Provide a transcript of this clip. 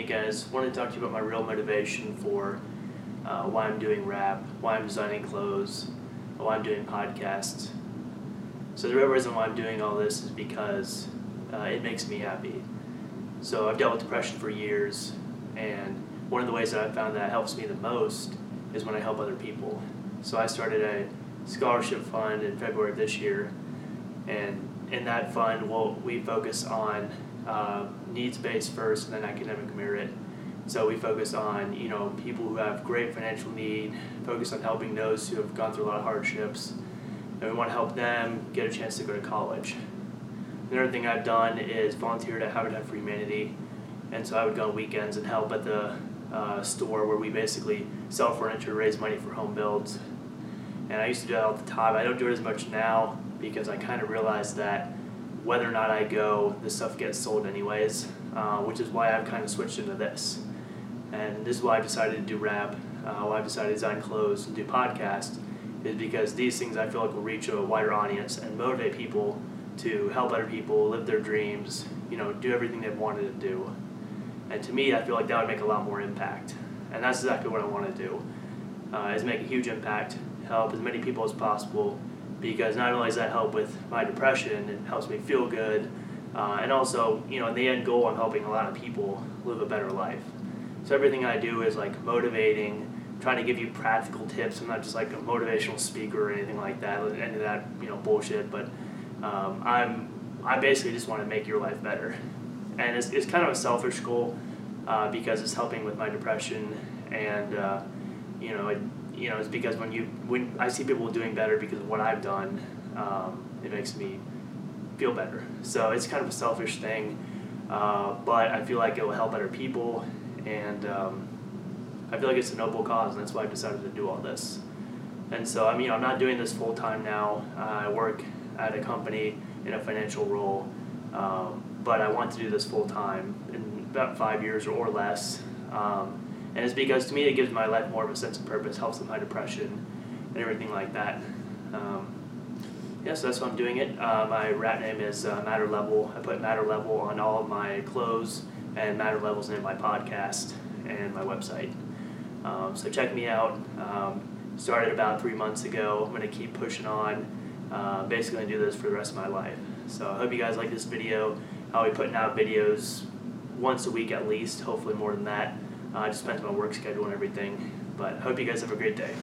Hey guys, wanted to talk to you about my real motivation for uh, why I'm doing rap, why I'm designing clothes, why I'm doing podcasts. So the real reason why I'm doing all this is because uh, it makes me happy. So I've dealt with depression for years, and one of the ways that I found that helps me the most is when I help other people. So I started a scholarship fund in February of this year, and in that fund, we'll, we focus on uh, needs based first and then academic merit. So we focus on you know people who have great financial need, focus on helping those who have gone through a lot of hardships, and we want to help them get a chance to go to college. Another thing I've done is volunteered at Habitat for Humanity, and so I would go on weekends and help at the uh, store where we basically sell furniture, raise money for home builds. And I used to do that all the time. I don't do it as much now because I kind of realized that whether or not I go, this stuff gets sold anyways, uh, which is why I've kind of switched into this. And this is why I decided to do rap, uh, why I decided to design clothes and do podcasts, is because these things I feel like will reach a wider audience and motivate people to help other people live their dreams, you know, do everything they've wanted to do. And to me, I feel like that would make a lot more impact. And that's exactly what I want to do, uh, is make a huge impact, help as many people as possible, because not only does that help with my depression, it helps me feel good, uh, and also, you know, in the end goal, I'm helping a lot of people live a better life. So everything I do is like motivating, trying to give you practical tips. I'm not just like a motivational speaker or anything like that, any of that, you know, bullshit. But um, I'm, I basically just want to make your life better, and it's, it's kind of a selfish goal uh, because it's helping with my depression, and uh, you know, it, you know, it's because when you when I see people doing better because of what I've done, um, it makes me feel better. So it's kind of a selfish thing, uh, but I feel like it will help other people, and um, I feel like it's a noble cause, and that's why I decided to do all this. And so I mean, I'm not doing this full time now. Uh, I work at a company in a financial role, um, but I want to do this full time in about five years or, or less. Um, and it's because to me it gives my life more of a sense of purpose, helps with my depression, and everything like that. Um, yeah, so that's why I'm doing it. Uh, my rap name is uh, Matter Level. I put Matter Level on all of my clothes, and Matter Level's in my podcast and my website. Um, so check me out. Um, started about three months ago. I'm going to keep pushing on. Uh, basically, do this for the rest of my life. So I hope you guys like this video. I'll be putting out videos once a week at least, hopefully more than that. Uh, just depends on my work schedule and everything. But hope you guys have a great day.